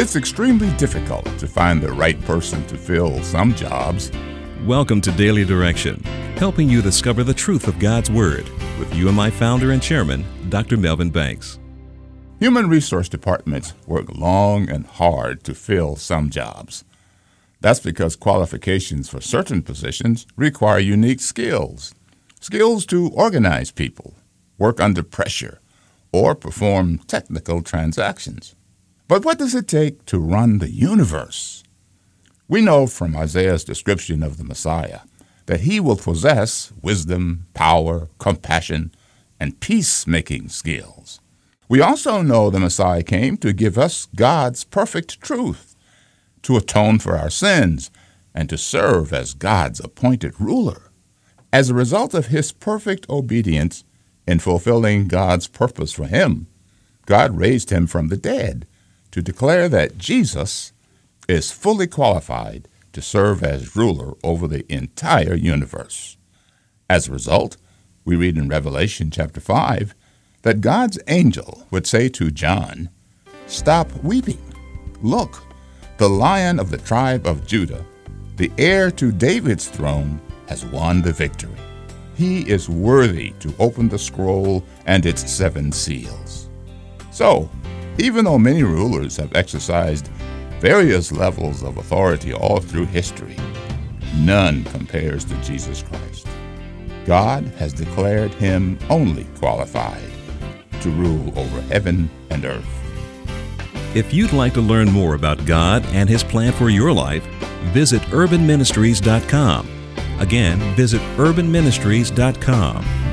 It's extremely difficult to find the right person to fill some jobs. Welcome to Daily Direction, helping you discover the truth of God's Word with UMI founder and chairman, Dr. Melvin Banks. Human resource departments work long and hard to fill some jobs. That's because qualifications for certain positions require unique skills skills to organize people, work under pressure, or perform technical transactions. But what does it take to run the universe? We know from Isaiah's description of the Messiah that he will possess wisdom, power, compassion, and peacemaking skills. We also know the Messiah came to give us God's perfect truth, to atone for our sins, and to serve as God's appointed ruler. As a result of his perfect obedience in fulfilling God's purpose for him, God raised him from the dead to declare that Jesus is fully qualified to serve as ruler over the entire universe. As a result, we read in Revelation chapter 5 that God's angel would say to John, Stop weeping. Look, the lion of the tribe of Judah, the heir to David's throne, has won the victory. He is worthy to open the scroll and its seven seals. So, even though many rulers have exercised various levels of authority all through history, none compares to Jesus Christ. God has declared him only qualified to rule over heaven and earth. If you'd like to learn more about God and His plan for your life, visit urbanministries.com Again, visit urbanministries.com.